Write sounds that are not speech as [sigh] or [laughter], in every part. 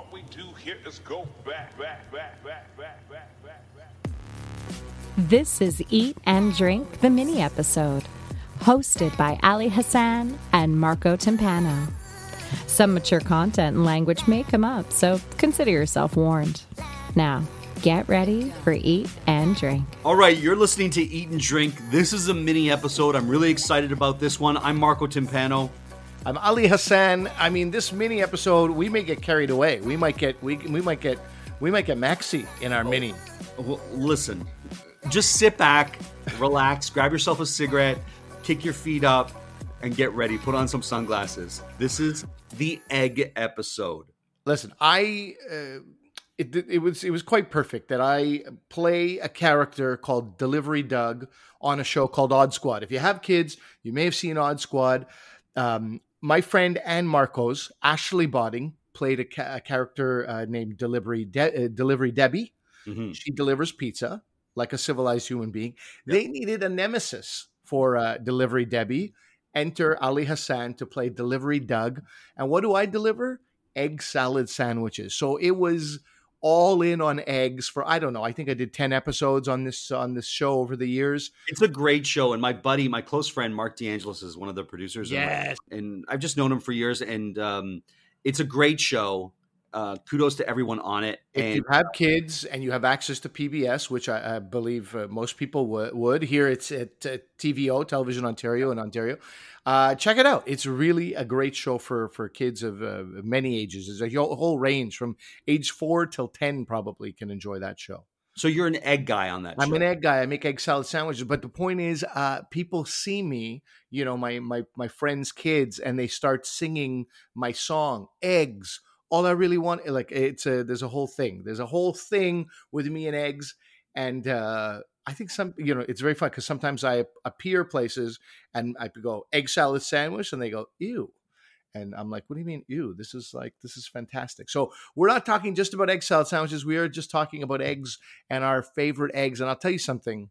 What we do here is go back, back, back, back, back, back, back, back. This is Eat and Drink, the mini episode, hosted by Ali Hassan and Marco Timpano. Some mature content and language may come up, so consider yourself warned. Now, get ready for Eat and Drink. All right, you're listening to Eat and Drink. This is a mini episode. I'm really excited about this one. I'm Marco Timpano. I'm Ali Hassan. I mean, this mini episode, we may get carried away. We might get we we might get we might get Maxi in our mini. Well, listen, just sit back, relax, grab yourself a cigarette, kick your feet up, and get ready. Put on some sunglasses. This is the egg episode. Listen, I uh, it it was it was quite perfect that I play a character called Delivery Doug on a show called Odd Squad. If you have kids, you may have seen Odd Squad. Um, my friend Ann Marcos, Ashley Botting, played a, ca- a character uh, named Delivery De- uh, Delivery Debbie. Mhm. She delivers pizza like a civilized human being. They needed a nemesis for uh, Delivery Debbie. Enter Ali Hassan to play Delivery Doug. And what do I deliver? Egg salad sandwiches. So it was all in on eggs for I don't know. I think I did 10 episodes on this on this show over the years. It's a great show, and my buddy, my close friend Mark DeAngelis, is one of the producers. and- Yes. and I've just known him for years, and um, it's a great show. Uh, kudos to everyone on it. If and you have kids and you have access to PBS, which I, I believe uh, most people would, would, here it's at uh, TVO, Television Ontario in Ontario. Uh, check it out. It's really a great show for for kids of uh, many ages. There's a whole range from age four till ten, probably can enjoy that show. so you're an egg guy on that. I'm show. an egg guy. I make egg salad sandwiches. But the point is, uh, people see me, you know, my my my friends' kids, and they start singing my song, eggs. All I really want, like, it's a there's a whole thing. There's a whole thing with me and eggs, and uh, I think some, you know, it's very fun because sometimes I appear places and I go egg salad sandwich, and they go ew. And I'm like, what do you mean, ew? This is like, this is fantastic. So we're not talking just about egg salad sandwiches. We are just talking about eggs and our favorite eggs. And I'll tell you something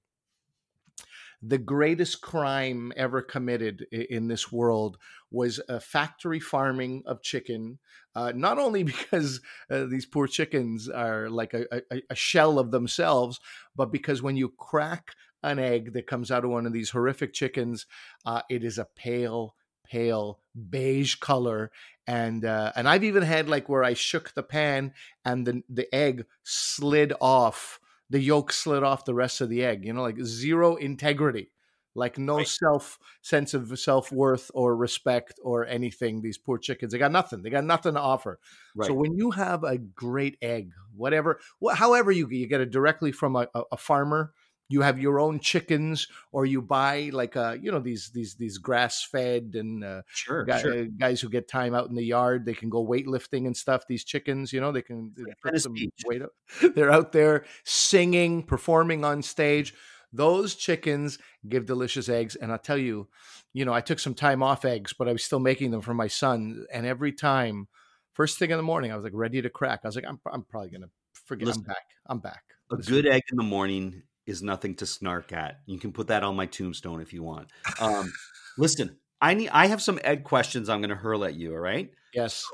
the greatest crime ever committed in this world was a factory farming of chicken. Uh, not only [laughs] because uh, these poor chickens are like a, a, a shell of themselves, but because when you crack an egg that comes out of one of these horrific chickens, uh, it is a pale, pale beige color. And uh, and I've even had like where I shook the pan and the the egg slid off the yolk slid off the rest of the egg you know like zero integrity like no Right. self sense of self-worth or respect or anything these poor chickens they got nothing they got nothing to offer Right. so when you have a great egg whatever wh- however you you get it directly from a, a farmer you have your own chickens or you buy like uh you know these these these grass fed and uh, sure, guy, sure. uh, guys who get time out in the yard they can go weightlifting and stuff these chickens you know they can put some Beach. weight up [laughs] they're out there singing performing on stage those chickens give delicious eggs and i'll tell you you know i took some time off eggs but i was still making them for my son and every time first thing in the morning i was like ready to crack i was like i'm, I'm probably gonna forget Listen. i'm back i'm back A good egg in the morning is nothing to snark at. You can put that on my tombstone if you want. Um, [laughs] listen, I need. I have some egg questions. I'm going to hurl at you. All right. yes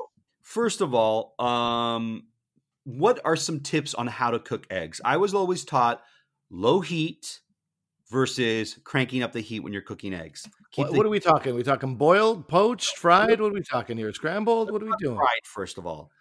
First of all, um, what are some tips on how to cook eggs? I was always taught low heat versus cranking up the heat when you're cooking eggs. What, the what are we talking are we talking boiled poached fried what are we talking here scrambled what are we doing fried first of all.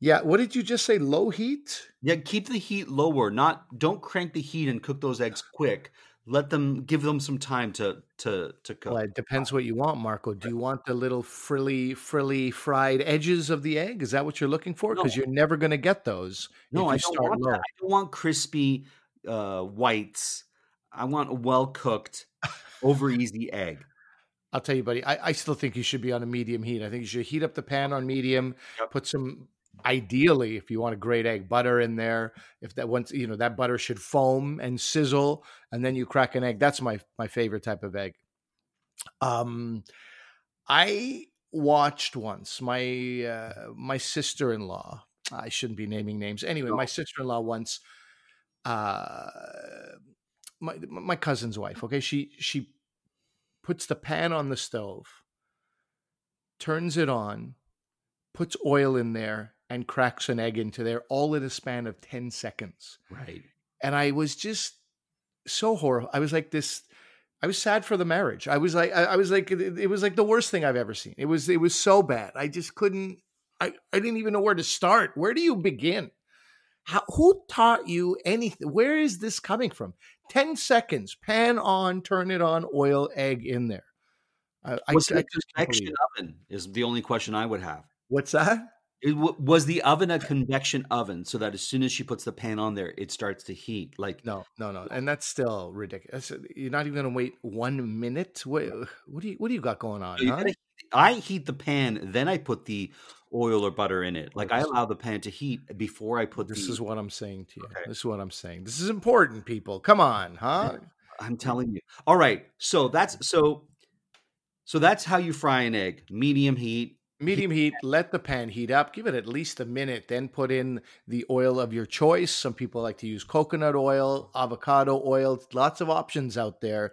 Yeah what did you just say low heat Yeah, keep the heat lower. Not don't crank the heat and cook those eggs quick. Let them give them some time to to to cook. Well, it depends what you want, Marco. Do you want the little frilly, frilly fried edges of the egg? Is that what you're looking for? Because No. you're never going to get those no, if you I don't want low. that. I don't want crispy uh, whites. I want a well cooked, over easy egg. I'll tell you, buddy. I, I still think you should be on a medium heat. I think you should heat up the pan on medium. Yep. Put some, ideally, if you want a great egg, butter in there. If that once you know that butter should foam and sizzle, and then you crack an egg. That's my my favorite type of egg. Um, I watched once my uh, my sister in law. I shouldn't be naming names. Anyway, my sister in law once. Uh, my my cousin's wife. Okay, she she puts the pan on the stove, turns it on, puts oil in there, and cracks an egg into there, all in a span of 10 seconds. Right. And I was just so horrible. I was like this. I was sad for the marriage. I was like, I, I was like, it, it was like the worst thing I've ever seen. It was, it was so bad. I just couldn't. I, I didn't even know where to start. Where do you begin? How, who taught you anything? Where is this coming from? 10 seconds, pan on, turn it on, oil, egg in there. I, I, Was I it a just can't convection believe oven? Is the only question I would have. What's that? It w- was the oven a convection oven, so that as soon as she puts the pan on there, it starts to heat. Like No, no, no. And that's still ridiculous. You're not even going to wait one minute. What, what do you, what do you got going on? you huh? gotta- I heat the pan, then I put the oil or butter in it. Like I allow the pan to heat before I put This the. is what I'm saying to you. Okay. This is what I'm saying. This is important, people. Come on, huh? I'm telling you. All right, so that's so. So that's how you fry an egg: medium heat. Medium heat, let the pan heat up, give it at least a minute, then put in the oil of your choice. Some people like to use coconut oil, avocado oil, lots of options out there.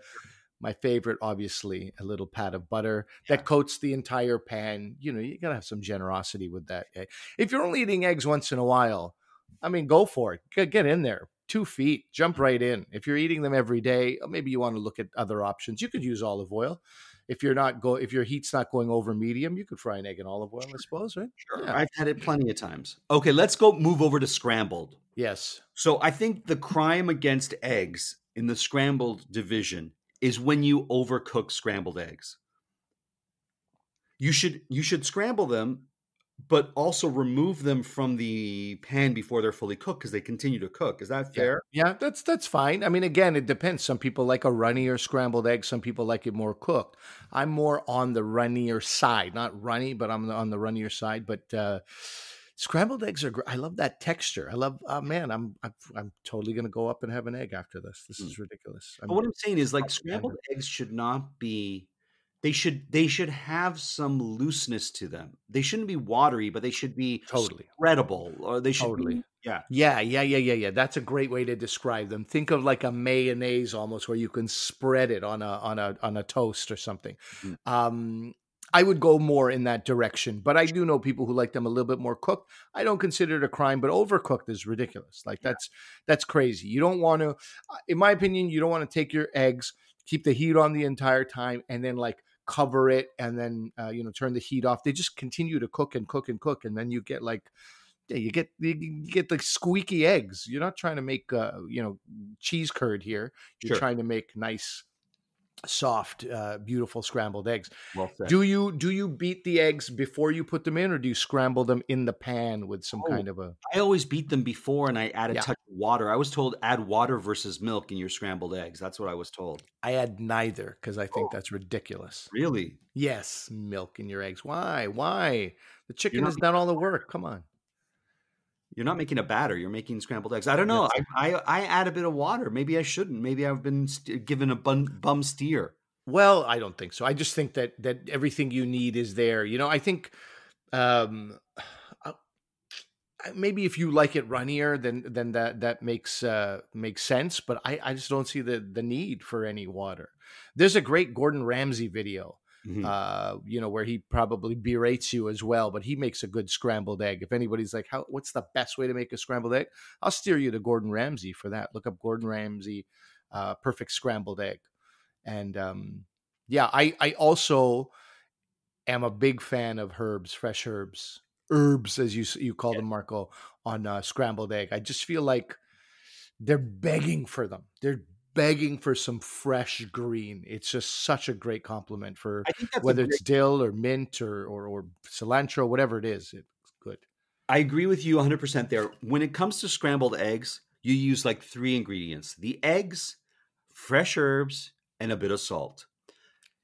My favorite, obviously, a little pat of butter that coats the entire pan. You know, you gotta have some generosity with that. eh? If you're only eating eggs once in a while, I mean, go for it. Get, get in there. Two feet, jump right in. If you're eating them every day, maybe you want to look at other options. You could use olive oil. If you're not go, if your heat's not going over medium, you could fry an egg in olive oil, I suppose, right? Sure, Yeah. I've had it plenty of times. Okay, let's go move over to scrambled. Yes. So I think the crime against eggs in the scrambled division is when you overcook scrambled eggs. You should you should scramble them, but also remove them from the pan before they're fully cooked because they continue to cook. Is that fair? Yeah, that's that's fine. I mean, again, it depends. Some people like a runnier scrambled egg. Some people like it more cooked. I'm more on the runnier side, not runny, but I'm on the runnier side. But uh, scrambled eggs are. Gr- I love that texture. I love. Uh, man, I'm, I'm I'm totally gonna go up and have an egg after this. This Mm. is ridiculous. I'm, But what I'm saying is like scrambled eggs should not be they should they should have some looseness to them. They shouldn't be watery, but they should be Totally. spreadable or they should Totally. be yeah. Yeah, yeah, yeah, yeah, yeah. That's a great way to describe them. Think of like a mayonnaise almost, where you can spread it on a on a on a toast or something. Mm. Um, I would go more in that direction, but I do know people who like them a little bit more cooked. I don't consider it a crime, but overcooked is ridiculous. Like that's that's crazy. You don't want to, in my opinion, you don't want to take your eggs, keep the heat on the entire time, and then like cover it and then uh, you know turn the heat off. They just continue to cook and cook and cook, and then you get like yeah, you get you get the squeaky eggs. You're not trying to make uh, you know cheese curd here. You're Sure. trying to make nice, soft, uh, beautiful scrambled eggs. Well. Do you do you beat the eggs before you put them in, or do you scramble them in the pan with some Oh, kind of a? I always beat them before and I add a Yeah. touch of water. I was told add water versus milk in your scrambled eggs. That's what I was told. I add neither because I think Oh. that's ridiculous. Really? Yes, milk in your eggs. Why? Why? The chicken has done all the work. Come on. You're not making a batter. You're making scrambled eggs. I don't know. I, I I add a bit of water. Maybe I shouldn't. Maybe I've been st- given a bun, bum steer. Well, I don't think so. I just think that that everything you need is there. You know, I think um uh, maybe if you like it runnier then then that that makes uh makes sense, but I I just don't see the the need for any water. There's a great Gordon Ramsay video Mhm. uh, you know, where he probably berates you as well, but he makes a good scrambled egg. If anybody's like, how, what's the best way to make a scrambled egg? I'll steer you to Gordon Ramsay for that. Look up Gordon Ramsay, uh, perfect scrambled egg. And, um, yeah, I, I also am a big fan of herbs, fresh herbs, herbs, as you, you call them, Marco, on uh, scrambled egg. I just feel like they're begging for them. They're begging for some fresh green. It's just such a great complement for I think that's a whether great- it's dill or mint or, or or cilantro, whatever it is. It's good. I agree with you 100% there. When it comes to scrambled eggs, you use like three ingredients the eggs, fresh herbs, and a bit of salt.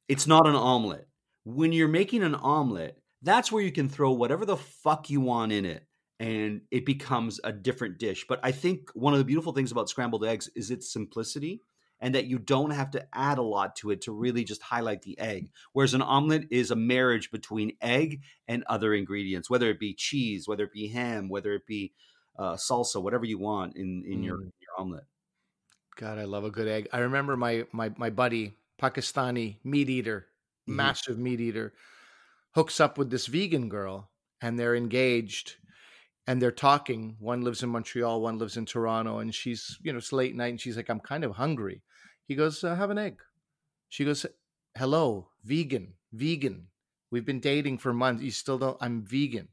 It's not an omelet. When you're making an omelet, that's where you can throw whatever the fuck you want in it and it becomes a different dish. But I think one of the beautiful things about scrambled eggs is its simplicity and that you don't have to add a lot to it to really just highlight the egg. Whereas an omelet is a marriage between egg and other ingredients, whether it be cheese, whether it be ham, whether it be uh, salsa, whatever you want in, in your, Mm. your omelet. God, I love a good egg. I remember my my my buddy, Pakistani meat eater, Mhm. massive meat eater, hooks up with this vegan girl and they're engaged. And they're talking. One lives in Montreal, one lives in Toronto, and she's you know it's late night, and she's like, "I'm kind of hungry." He goes, uh, "Have an egg." She goes, "Hello, vegan, vegan. We've been dating for months. You still don't. I'm vegan."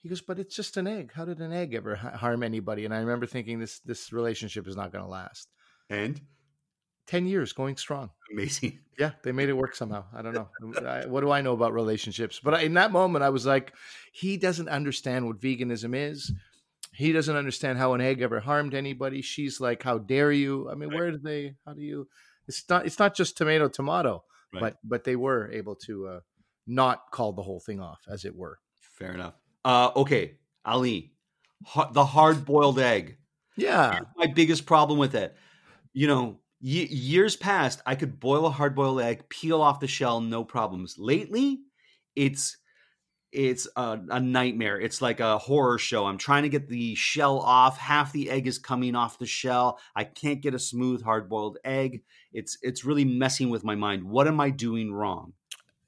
He goes, "But it's just an egg. How did an egg ever ha- harm anybody?" And I remember thinking, "This this relationship is not going to last." And Ten years going strong. amazing. [laughs] Yeah, they made it work somehow. I don't know. I, what do I know about relationships? But I, in that moment, I was like, he doesn't understand what veganism is. He doesn't understand how an egg ever harmed anybody. She's like, how dare you? I mean, Right. where do they? How do you? It's not. It's not just tomato, tomato. Right. But but they were able to uh, not call the whole thing off, as it were. Fair enough. Uh, okay, Ali, ha- the hard boiled egg. Yeah. Here's my biggest problem with it. You know, ye- years past, I could boil a hard boiled egg, peel off the shell, no problems. Lately, it's it's a, a nightmare. It's like a horror show. I'm trying to get the shell off. Half the egg is coming off the shell. I can't get a smooth hard boiled egg. It's it's really messing with my mind. What am I doing wrong?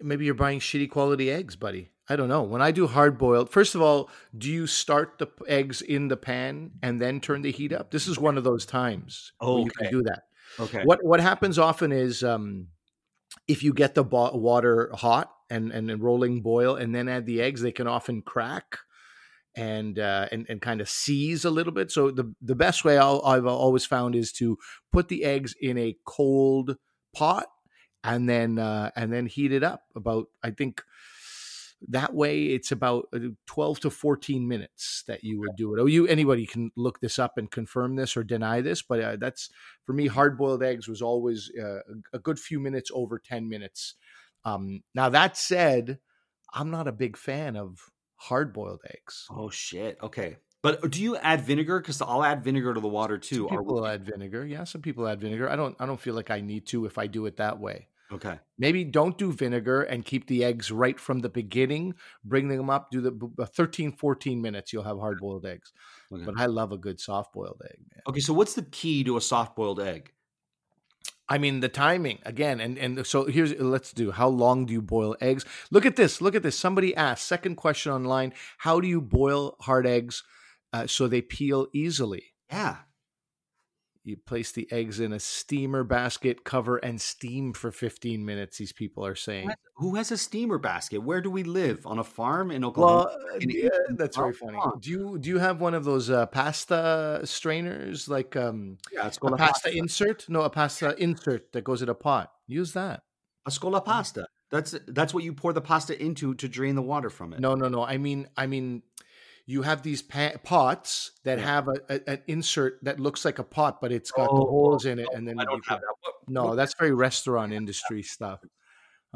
maybe you're buying shitty quality eggs, buddy. I don't know. When I do hard boiled, first of all, do you start the eggs in the pan and then turn the heat up? This is one of those times where you can do that. Okay. What what happens often is um, if you get the bo- water hot and and rolling boil and then add the eggs, they can often crack and uh, and and kind of seize a little bit. So the the best way I'll, I've always found is to put the eggs in a cold pot and then uh, and then heat it up about I think that way it's about uh, 12 to 14 minutes that you would do it. Oh, you anybody can look this up and confirm this or deny this, but uh, that's for me hard boiled eggs was always uh, a- good few minutes over 10 minutes. Um, now that said, I'm not a big fan of hard boiled eggs. Oh shit. Okay. But do you add vinegar? Because I'll add vinegar to the water too. Some Are people we- add vinegar. Yeah, some people add vinegar. I don't I don't feel like I need to if I do it that way. Okay. Maybe don't do vinegar and keep the eggs right from the beginning. Bring them up, do the b- b- 13, 14 minutes, you'll have hard boiled eggs. Okay. But I love a good soft boiled egg, man. Okay. So what's the key to a soft boiled egg? I mean the timing again, and and so here's let's do. How long do you boil eggs? Look at this. Look at this. Somebody asked. Second question online: How do you boil hard eggs uh, so they peel easily? Yeah. You place the eggs in a steamer basket, cover, and steam for 15 minutes. These people are saying. Who has a steamer basket? Where do we live? On a farm in Oklahoma? Well, in yeah, that's very funny. Do you do you have one of those uh, pasta strainers, like um, yeah, it's a called a pasta pasta. insert? No, a pasta insert that goes in a pot. Use that. A scola pasta. That's that's what you pour the pasta into to drain the water from it. No, no, no. I mean, I mean, you have these pa- pots that have a, a, an insert that looks like a pot, but it's got the Oh, holes in it, and then I don't can, have that. No, that's very restaurant industry stuff.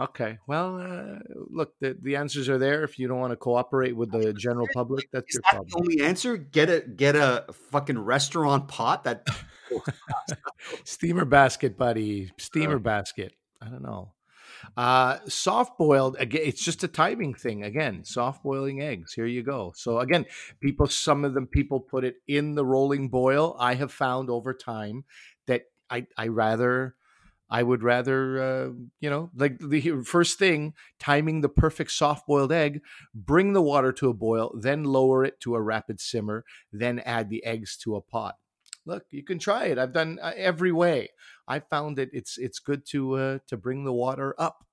Okay, well, uh, look, the, the answers are there. If you don't want to cooperate with the general public, that's Is your that problem. the only answer? Get a get a fucking restaurant pot that [laughs] [laughs] Steamer basket, buddy. Steamer basket. I don't know. Uh, soft boiled again. It's just a timing thing. Again, soft boiling eggs. Here you go. So again, people. Some of them people put it in the rolling boil. I have found over time that I I rather. I would rather, uh, you know, like the first thing, timing the perfect soft boiled egg, bring the water to a boil, then lower it to a rapid simmer, then add the eggs to a pot look you can try it i've done uh, every way i found that it's it's good to uh, to bring the water up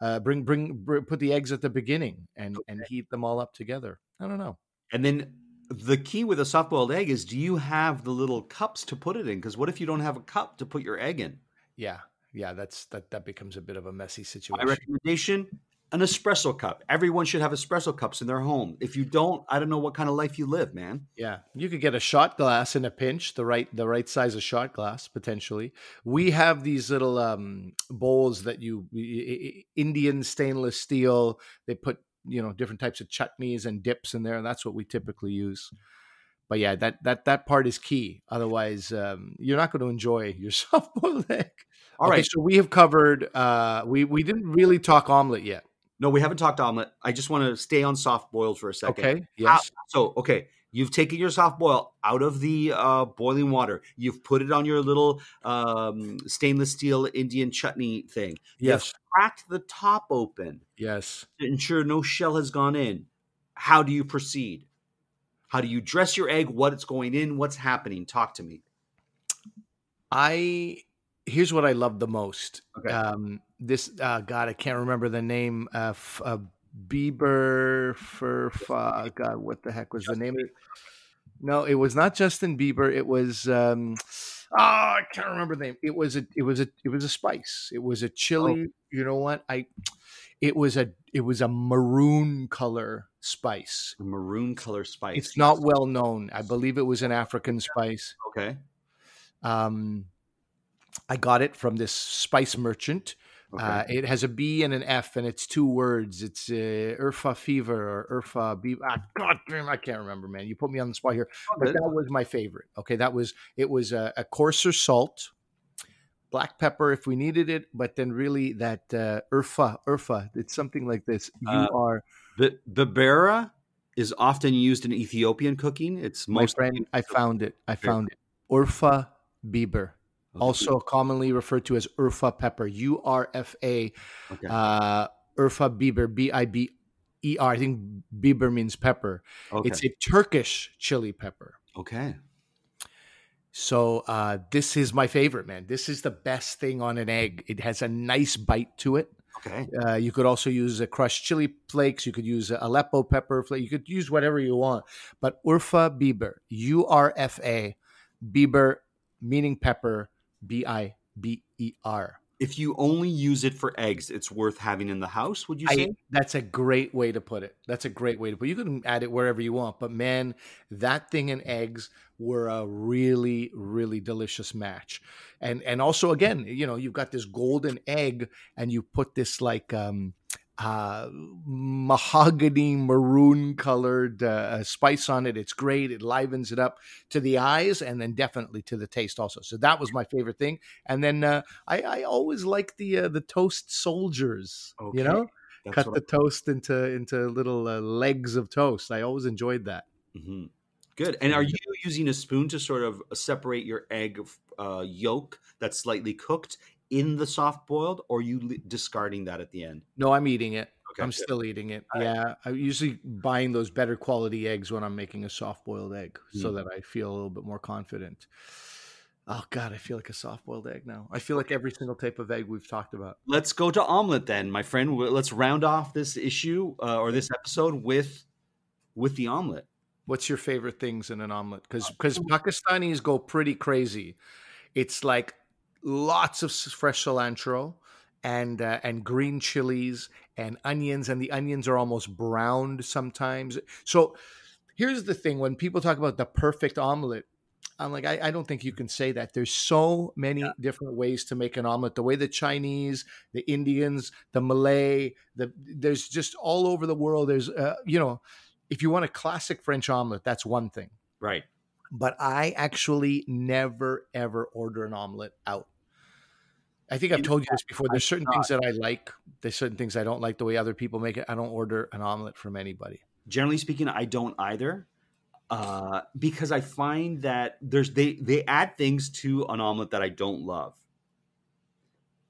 uh, bring, bring br put the eggs at the beginning and and heat them all up together i don't know And then the key with a soft boiled egg is do you have the little cups to put it in? Because what if you don't have a cup to put your egg in? yeah yeah that's that that becomes a bit of a messy situation. My recommendation an espresso cup. Everyone should have espresso cups in their home. If you don't, I don't know what kind of life you live, man. Yeah, you could get a shot glass in a pinch, the right the right size of shot glass potentially. We have these little um, bowls that you Indian stainless steel. They put you know different types of chutneys and dips in there, and that's what we typically use. But yeah, that that that part is key. Otherwise, um, you're not going to enjoy [laughs] your soft boiled egg. All okay, right. so we have covered. Uh, we we didn't really talk omelet yet. No, we haven't talked omelet. I just want to stay on soft boiled for a second. Okay. Yes. So, okay, you've taken your soft boil out of the uh, boiling water. You've put it on your little um, stainless steel Indian chutney thing. Yes. You've cracked the top open Yes. to ensure no shell has gone in. How do you proceed? How do you dress your egg? What it's going in? What's happening? Talk to me. I here's what I love the most. Okay. Um, this uh, God, I can't remember the name. Uh, f- uh, Bieber for uh, God, what the heck was the name? of it? No, it was not Justin Bieber. It was. Um, oh, I can't remember the name. It was a. It was a. It was a spice. It was a chili. You know what? I. It was a. It was a maroon color spice. A maroon color spice. It's not well known. I believe it was an African spice. okay. Um, I got it from this spice merchant. Okay. Uh, it has a B and an F, and it's two words. It's uh, Urfa fever or Urfa be. Ah, God damn, I can't remember, man. You put me on the spot here, but that was my favorite. Okay, that was it. Was a, a coarser salt, black pepper if we needed it, but then really that uh, Urfa Urfa. It's something like this. You Uh, are The Berbere is often used in Ethiopian cooking. It's my most friend. I found it. I found it. Urfa Biber. Also commonly referred to as Urfa pepper, U R F A, uh, Urfa Biber, B I B E R. I think Biber means pepper. okay. It's a Turkish chili pepper. okay. So uh, this is my favorite, man. This is the best thing on an egg. It has a nice bite to it. Okay. Uh, you could also use a crushed chili flakes. You could use Aleppo pepper flake. You could use whatever you want. But Urfa Biber, U R F A, Biber, meaning pepper, B I B E R. If you only use it for eggs, it's worth having in the house. Would you say? I, that's a great way to put it. That's a great way to put. it. You can add it wherever you want, but man, that thing and eggs were a really, really delicious match. And and also again, you know, you've got this golden egg, and you put this like um, uh, mahogany maroon colored uh, spice on it. It's great. It livens it up to the eyes, and then definitely to the taste also. So that was my favorite thing. And then uh, I, I always like the uh, the toast soldiers. Okay. You know That's cut the toast into into little uh, legs of toast. I always enjoyed that. Mhm. Good. And are you using a spoon to sort of separate your egg uh, yolk that's slightly cooked in the soft boiled, or are you li- discarding that at the end? No, I'm eating it. Okay. I'm still eating it. All right. yeah, I'm usually buying those better quality eggs when I'm making a soft boiled egg, so Mm. that I feel a little bit more confident. Oh God, I feel like a soft boiled egg now. I feel like every single type of egg we've talked about. Let's go to omelet then, my friend. Let's round off this issue uh, or this episode with with the omelet. What's your favorite things in an omelet? Because Uh, because Pakistanis go pretty crazy. It's like lots of fresh cilantro and uh, and green chilies and onions, and the onions are almost browned sometimes. So here's the thing: when people talk about the perfect omelet. I'm like, I, I don't think you can say that. There's so many different ways to make an omelet. The way the Chinese, the Indians, the Malay, the there's just all over the world. There's, uh, you know, if you want a classic French omelet, that's one thing. Right. But I actually never ever order an omelet out. I think I've told you this before. There's certain things that I like. There's certain things I don't like the way other people make it. I don't order an omelet from anybody. Generally speaking, I don't either. Uh, because I find that there's they they add things to an omelet that I don't love.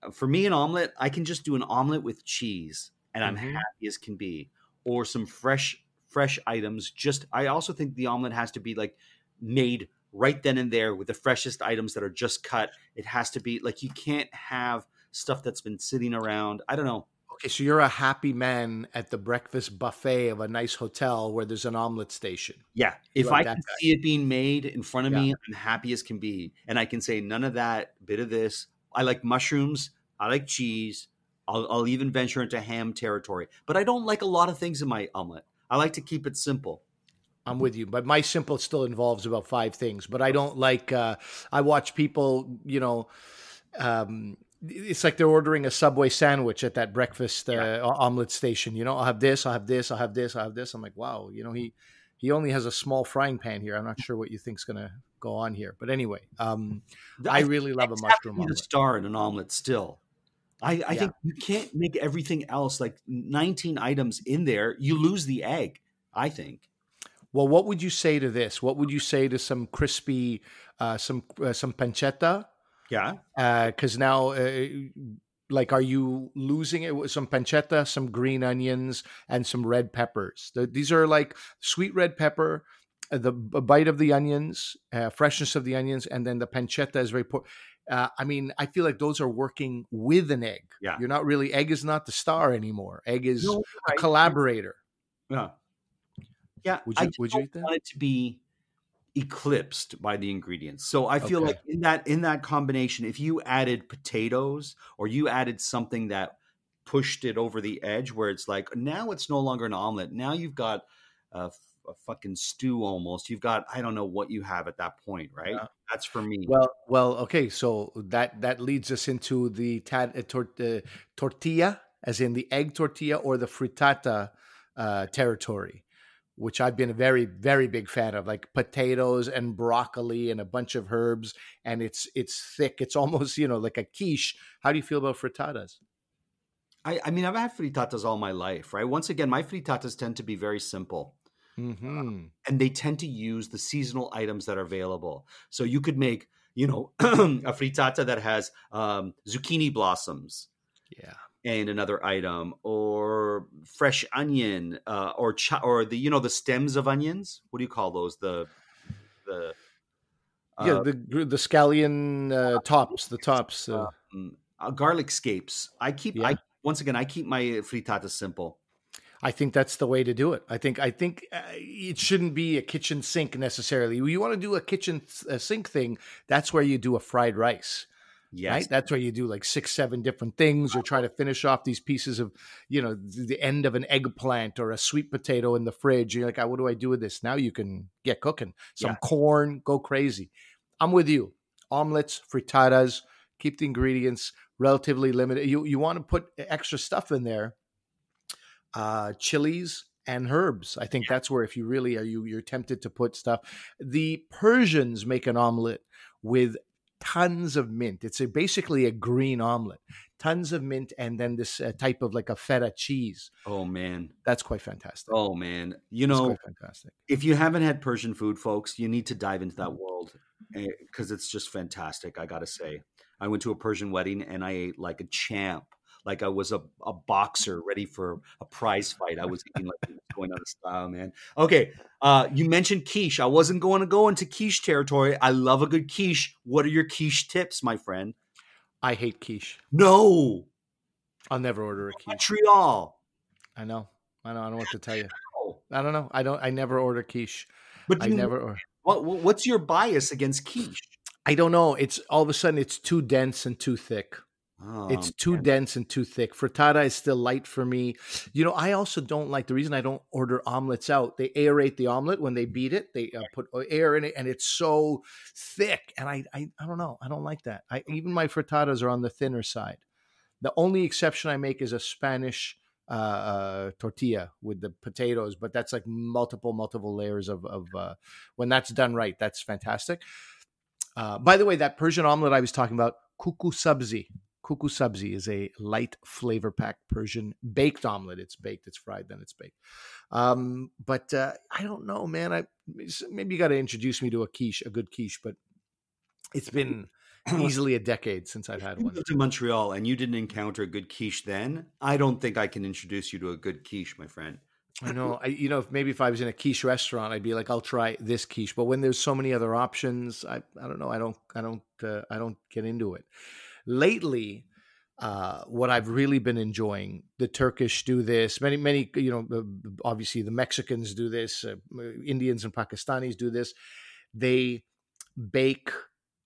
Uh, For me, an omelet, I can just do an omelet with cheese, and I'm Mhm. happy as can be, or some fresh fresh items. Just I also think the omelet has to be like made right then and there with the freshest items that are just cut. It has to be like you can't have stuff that's been sitting around. I don't know. Okay, so you're a happy man at the breakfast buffet of a nice hotel where there's an omelet station. Yeah, if like I can guy. see it being made in front of Yeah. me, I'm happy as can be, and I can say none of that, bit of this. I like mushrooms. I like cheese. I'll, I'll even venture into ham territory, but I don't like a lot of things in my omelet. I like to keep it simple. I'm with you, but my simple still involves about five things. But I don't like. Uh, I watch people, you know, um, it's like they're ordering a Subway sandwich at that breakfast uh, omelet station. You know, I'll have this, I'll have this, I'll have this, I'll have this. I'm like, wow, you know, he he only has a small frying pan here. I'm not sure what you think's going to go on here, but anyway, um, I think really love a eggs have to mushroom be the star in an omelet. Still, I, I Yeah. think you can't make everything else like 19 items in there. You lose the egg. I think. Well, what would you say to this? What would you say to some crispy, uh, some uh, some pancetta? Yeah. because now uh, like are you losing it with some pancetta some green onions and some red peppers Th- these are like sweet red pepper uh, the bite of the onions, uh, freshness of the onions, and then the pancetta is very. Po- uh, I mean, I feel like those are working with an egg. Yeah. you're not really. Egg is not the star anymore. Egg is No, a collaborator. Yeah. Yeah. Would I you- would you eat that? want it to be eclipsed by the ingredients. So I feel Okay. like in that in that combination, if you added potatoes or you added something that pushed it over the edge where it's like now it's no longer an omelet. Now you've got a fucking stew almost. You've got I don't know what you have at that point, right? Yeah. That's for me. Well, well, okay. So that that leads us into the tad, uh, tor- uh, tortilla, as in the egg tortilla or the frittata uh, territory, which I've been a very very big fan of, like potatoes and broccoli and a bunch of herbs, and it's it's thick. It's [laughs] almost you know like a quiche. How do you feel about frittatas? I, I mean, I've had frittatas all my life, right? Once again, my frittatas tend to be very simple. Mm-hmm. and they tend to use the seasonal items that are available. So you could make, you know, [clears throat] a frittata that has um, zucchini blossoms Yeah. And another item, or fresh onion, uh, or ch- or the you know the stems of onions. What do you call those? The the yeah, uh, the the scallion uh, tops, the tops. Uh, um, uh, garlic scapes. I keep. Yeah. I once again, I keep my frittata simple. I think that's the way to do it. I think I think uh, it shouldn't be a kitchen sink necessarily. You want to do a kitchen uh, sink thing, that's where you do a fried rice, Yes, right? That's where you do like six, seven different things. You're trying to finish off these pieces of, you know, the end of an eggplant or a sweet potato in the fridge. You're like, "Ah, what do I do with this? Now you can get cooking. Some Yeah. corn, go crazy. I'm with you. Omelets, frittatas, keep the ingredients relatively limited. You you want to put extra stuff in there uh, chilies and herbs. I think that's where if you really are you you're tempted to put stuff. The Persians make an omelet with tons of mint. It's a, basically a green omelet, tons of mint, and then this uh, type of like a feta cheese. Oh man. That's quite fantastic. Oh man. You That's know, quite fantastic. if you haven't had Persian food, folks, you need to dive into that world because it's just fantastic. I gotta say, I went to a Persian wedding and I ate like a champ, like I was a, a boxer ready for a prize fight. I was eating like [laughs] going out of style, man. Okay, uh, you mentioned quiche. I wasn't going to go into quiche territory. I love a good quiche. What are your quiche tips, my friend? I hate quiche. No, I'll never order a quiche. Montreal. I know. I know. I don't know what to tell you. I don't know. I don't. I never order quiche. But I you, never. Or, What, what's your bias against quiche? I don't know. It's all of a sudden it's too dense and too thick. Oh, it's too man. dense and too thick. Frittata is still light for me. You know, I also don't like the reason I don't order omelets out. They aerate the omelet when they beat it. They uh, put air in it, and it's so thick. And I, I, I don't know. I don't like that. I even my frittatas are on the thinner side. The only exception I make is a Spanish uh, uh, tortilla with the potatoes, but that's like multiple, multiple layers of of. Uh, when that's done right, that's fantastic. Uh, by the way, that Persian omelet I was talking about, kuku sabzi. Kuku sabzi is a light flavor packed Persian baked omelet. It's baked, it's fried, then it's baked. Um, but uh, I don't know, man. I maybe you got to introduce me to a quiche, a good quiche. But it's been [clears throat] easily a decade since I've had one. to Montreal and you didn't encounter a good quiche then, I don't think I can introduce you to a good quiche, my friend. I know. I, you know, if maybe if I was in a quiche restaurant, I'd be like, I'll try this quiche. But when there's so many other options, I, I don't know. I don't, I don't, uh, I don't get into it. Lately, uh, what I've really been enjoying, the Turkish do this. Many, many, you know, uh, obviously the Mexicans do this. Uh, Indians and Pakistanis do this. They bake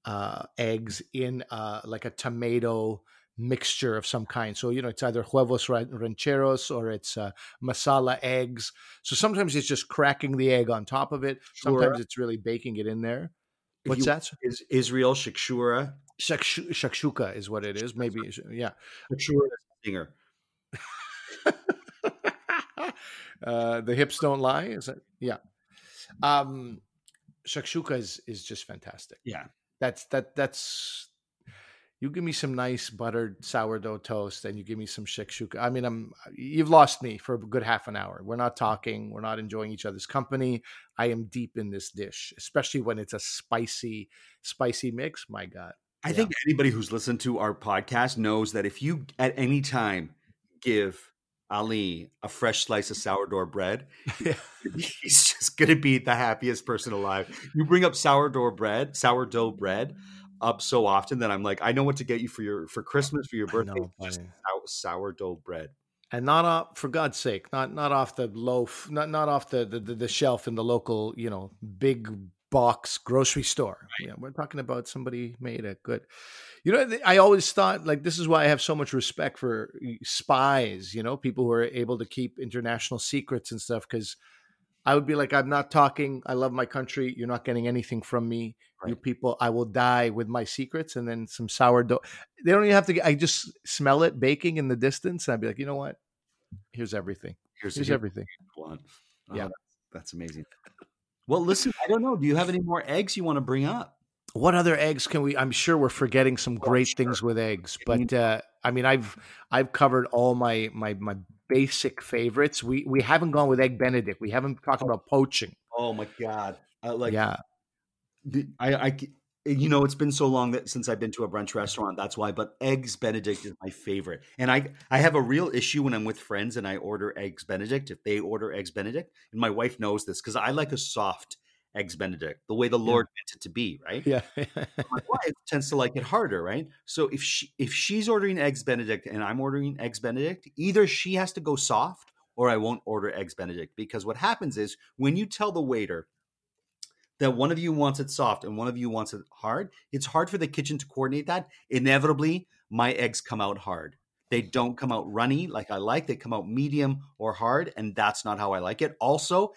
uh, eggs in uh, like a tomato mixture of some kind. So, you know, it's either huevos rancheros or it's uh, masala eggs. So sometimes it's just cracking the egg on top of it. Sure. Sometimes it's really baking it in there. What's you- that? Is Israel Shakshura? Shakshu- shakshuka is what it is. Maybe, yeah. Shakshura is singer. [laughs] uh, the hips don't lie. Is it? Yeah. Um, shakshuka is, is just fantastic. Yeah. That's that. That's you give me some nice buttered sourdough toast, and you give me some shakshuka. I mean, I'm you've lost me for a good half an hour. We're not talking. We're not enjoying each other's company. I am deep in this dish, especially when it's a spicy, spicy mix. My God. I Yeah. think anybody who's listened to our podcast knows that if you at any time give Ali a fresh slice of sourdough bread, [laughs] Yeah. he's just gonna be the happiest person alive. You bring up sourdough bread, sourdough bread up so often that I'm like, I know what to get you for your for Christmas for your birthday. know, just sourdough bread. and not off for God's sake, not not off the loaf, not not off the, the, the shelf in the local, you know, big box grocery store. Yeah, we're talking about somebody made a good. You know, I always thought like this is why I have so much respect for spies. You know, people who are able to keep international secrets and stuff. Because I would be like, I'm not talking. I love my country. You're not getting anything from me. You people, I will die with my secrets and then some sourdough. They don't even have to. get- I just smell it baking in the distance, and I'd be like, you know what? Here's everything. Here's, Here's everything. one. Oh, Yeah. that's, that's amazing. Well, listen, I don't know. Do you have any more eggs you want to bring up? What other eggs can we? I'm sure we're forgetting some great sure. things with eggs, but uh, I mean, I've I've covered all my my my basic favorites. We we haven't gone with egg Benedict. We haven't talked about poaching. Oh my god! I, like, yeah, the- I, I, you know, it's been so long that since I've been to a brunch restaurant. That's why. But eggs Benedict is my favorite, and I, I have a real issue when I'm with friends and I order eggs Benedict. If they order eggs Benedict, and my wife knows this because I like a soft eggs Benedict, the way the Lord meant it to be, right? yeah. my [laughs] wife tends to like it harder, right? So if she if she's ordering eggs Benedict and I'm ordering eggs Benedict, either she has to go soft or I won't order eggs Benedict because what happens is when you tell the waiter that one of you wants it soft and one of you wants it hard, it's hard for the kitchen to coordinate that. Inevitably, my eggs come out hard. They don't come out runny like I like. They come out medium or hard, and that's not how I like it. Also,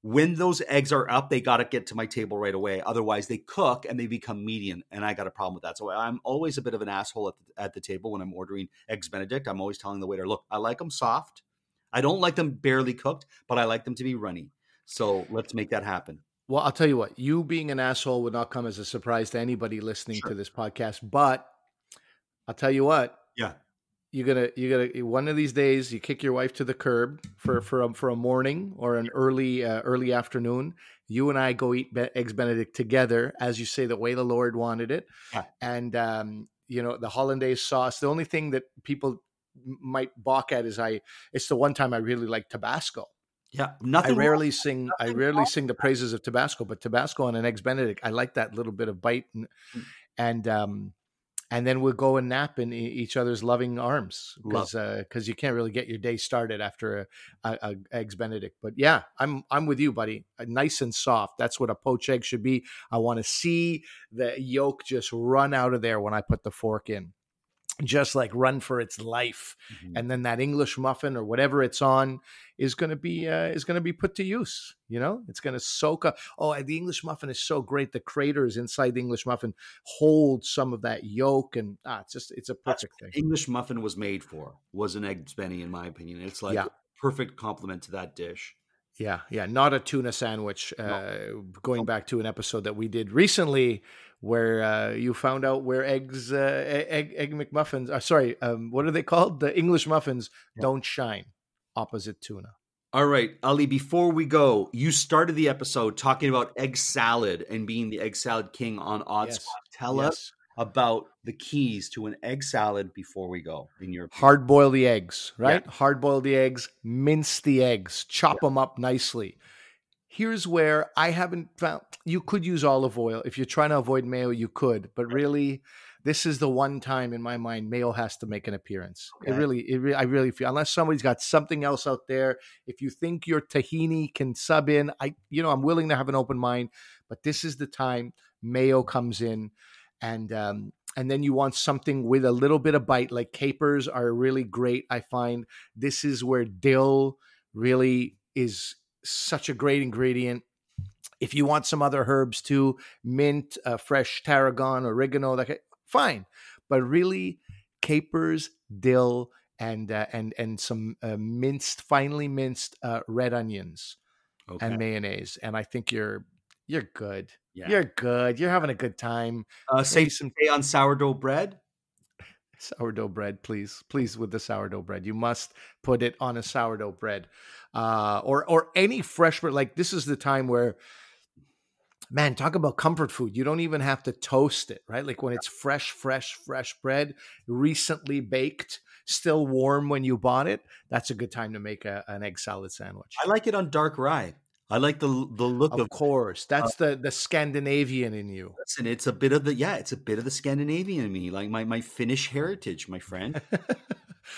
when those eggs are up, they got to get to my table right away. Otherwise, they cook and they become medium, and I got a problem with that. So I'm always a bit of an asshole at the, at the table when I'm ordering eggs Benedict. I'm always telling the waiter, "Look, I like them soft. I don't like them barely cooked, but I like them to be runny. So let's make that happen." Well, I'll tell you what. You being an asshole would not come as a surprise to anybody listening Sure. to this podcast. But I'll tell you what. Yeah. You're gonna you're gonna one of these days you kick your wife to the curb for for a, for a morning or an early uh, early afternoon. You and I go eat eggs Benedict together, as you say, the way the Lord wanted it. Yeah. And um, you know the hollandaise sauce. The only thing that people m- might balk at is I. It's the one time I really like Tabasco. Yeah, nothing. I nothing. rarely sing. I rarely wrong sing the praises of Tabasco, but Tabasco on an eggs Benedict, I like that little bit of bite, and Mm. and um, and then we'll go and nap in each other's loving arms because because you can't really get your day started after a, a, a eggs Benedict. But yeah, I'm I'm with you, buddy. Uh, Nice and soft. That's what a poached egg should be. I want to see the yolk just run out of there when I put the fork in. Just like run for its life Mhm. and then that English muffin or whatever it's on is going to be uh, is going to be put to use. You know, it's going to soak up. Oh, the English muffin is so great. The craters inside the English muffin hold some of that yolk, and ah, it's just it's a That's perfect thing. English muffin was made for was an eggs Benny, in my opinion. It's like Yeah. a perfect complement to that dish. Yeah, yeah, not a tuna sandwich. No. Uh, going back to an episode that we did recently, where uh, you found out where eggs, uh, egg, egg McMuffins. Uh, sorry, um, what are they called? The English muffins Yeah. don't shine opposite tuna. All right, Ali, before we go, you started the episode talking about egg salad and being the egg salad king on Odd Yes. Tell us about the keys to an egg salad before we go, in your hard boil the eggs, right? Hard boil the eggs, mince the eggs, chop them up nicely. Here's where I haven't found you could use olive oil if you're trying to avoid mayo, you could, but really, this is the one time in my mind mayo has to make an appearance. It really, it re- I really feel unless somebody's got something else out there. If you think your tahini can sub in, I, you know, I'm willing to have an open mind, but this is the time mayo comes in, and um, and then you want something with a little bit of bite like capers are really great i find this is where dill really is such a great ingredient. If you want some other herbs too mint uh, fresh tarragon oregano that ki- fine. But really capers dill and uh, and and some uh, minced finely minced uh, red onions Okay. and mayonnaise and i think you're you're good. Yeah. you're good. You're having a good time. Uh, safe some say on sourdough bread. sourdough bread please. Please with the sourdough bread. You must put it on a sourdough bread uh or or any fresh bread like this is the time where Man, talk about comfort food. You don't even have to toast it, right? Like when it's fresh, fresh, fresh bread, recently baked, still warm when you bought it. That's a good time to make a, an egg salad sandwich. I like it on dark rye. I like the the look Of of. course, that's the the Scandinavian in you. Listen, it's a bit of the yeah, it's a bit of the Scandinavian in me, like my my Finnish heritage, my friend.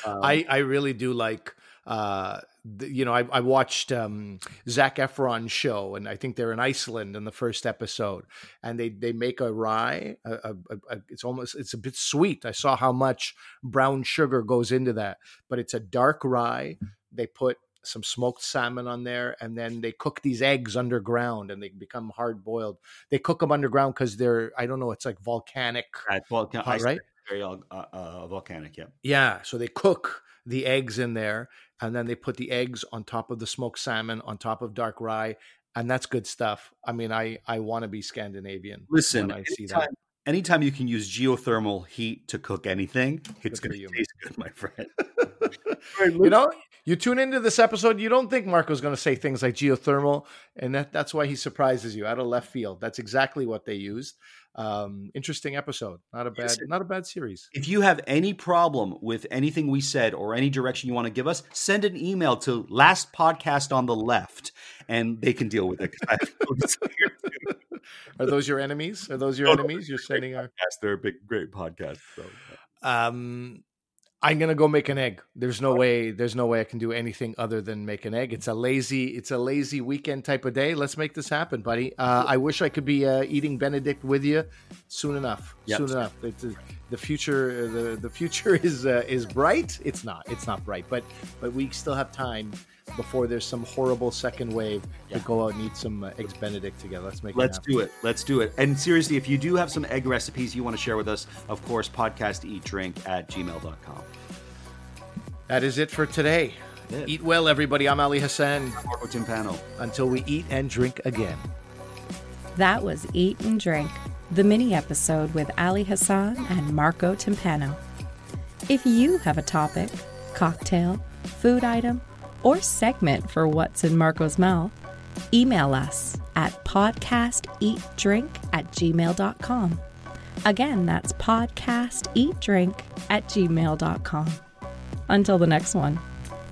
Um, [laughs] I I really do like. Uh, you know, I, I watched um, Zac Efron's show, and I think they're in Iceland in the first episode, and they they make a rye. A, a, a, it's almost it's a bit sweet. I saw how much brown sugar goes into that, but it's a dark rye. They put some smoked salmon on there, and then they cook these eggs underground, and they become hard boiled. They cook them underground because they're I don't know. It's like volcanic At volcan- right? Very uh, uh, volcanic, yeah. Yeah, so they cook the eggs in there, and then they put the eggs on top of the smoked salmon, on top of dark rye, and that's good stuff. I mean, I I want to be Scandinavian. Listen, when I see anytime, that. anytime you can use geothermal heat to cook anything, it's going to taste good, my friend. [laughs] [laughs] You know, you tune into this episode, you don't think Marco's going to say things like geothermal, and that that's why he surprises you out of left field. That's exactly what they used. Um, interesting episode. Not a bad, Yes, not a bad series. If you have any problem with anything we said or any direction you want to give us, send an email to last podcast on the left and they can deal with it. 'cause I have no [laughs] desire to. [laughs] Are those your enemies? Are those your no, enemies? You're sending our. Yes, they're a big, great podcast. So. Um, I'm gonna go make an egg. There's no way. There's no way I can do anything other than make an egg. It's a lazy. It's a lazy weekend type of day. Let's make this happen, buddy. Uh, I wish I could be uh, eating Benedict with you soon enough. Yep. Soon enough. It's, uh, the future. The the future [laughs] is uh, is bright. It's not. It's not bright. But but we still have time before there's some horrible second wave Yeah. to go out and eat some uh, eggs Benedict together. Let's make. It let's it happen. do it. Let's do it. And seriously, if you do have some egg recipes you want to share with us, of course, podcast eat drink at gmail.com. That is it for today. It. Eat well, everybody. I'm Ali Hassan. Marco Timpano. Until we eat and drink again. That was Eat and Drink, the mini episode with Ali Hassan and Marco Timpano. If you have a topic, cocktail, food item, or segment for what's in Marco's mouth, email us at podcasteatdrink at gmail.com. Again, that's podcasteatdrink at gmail.com. Until the next one,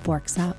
forks up.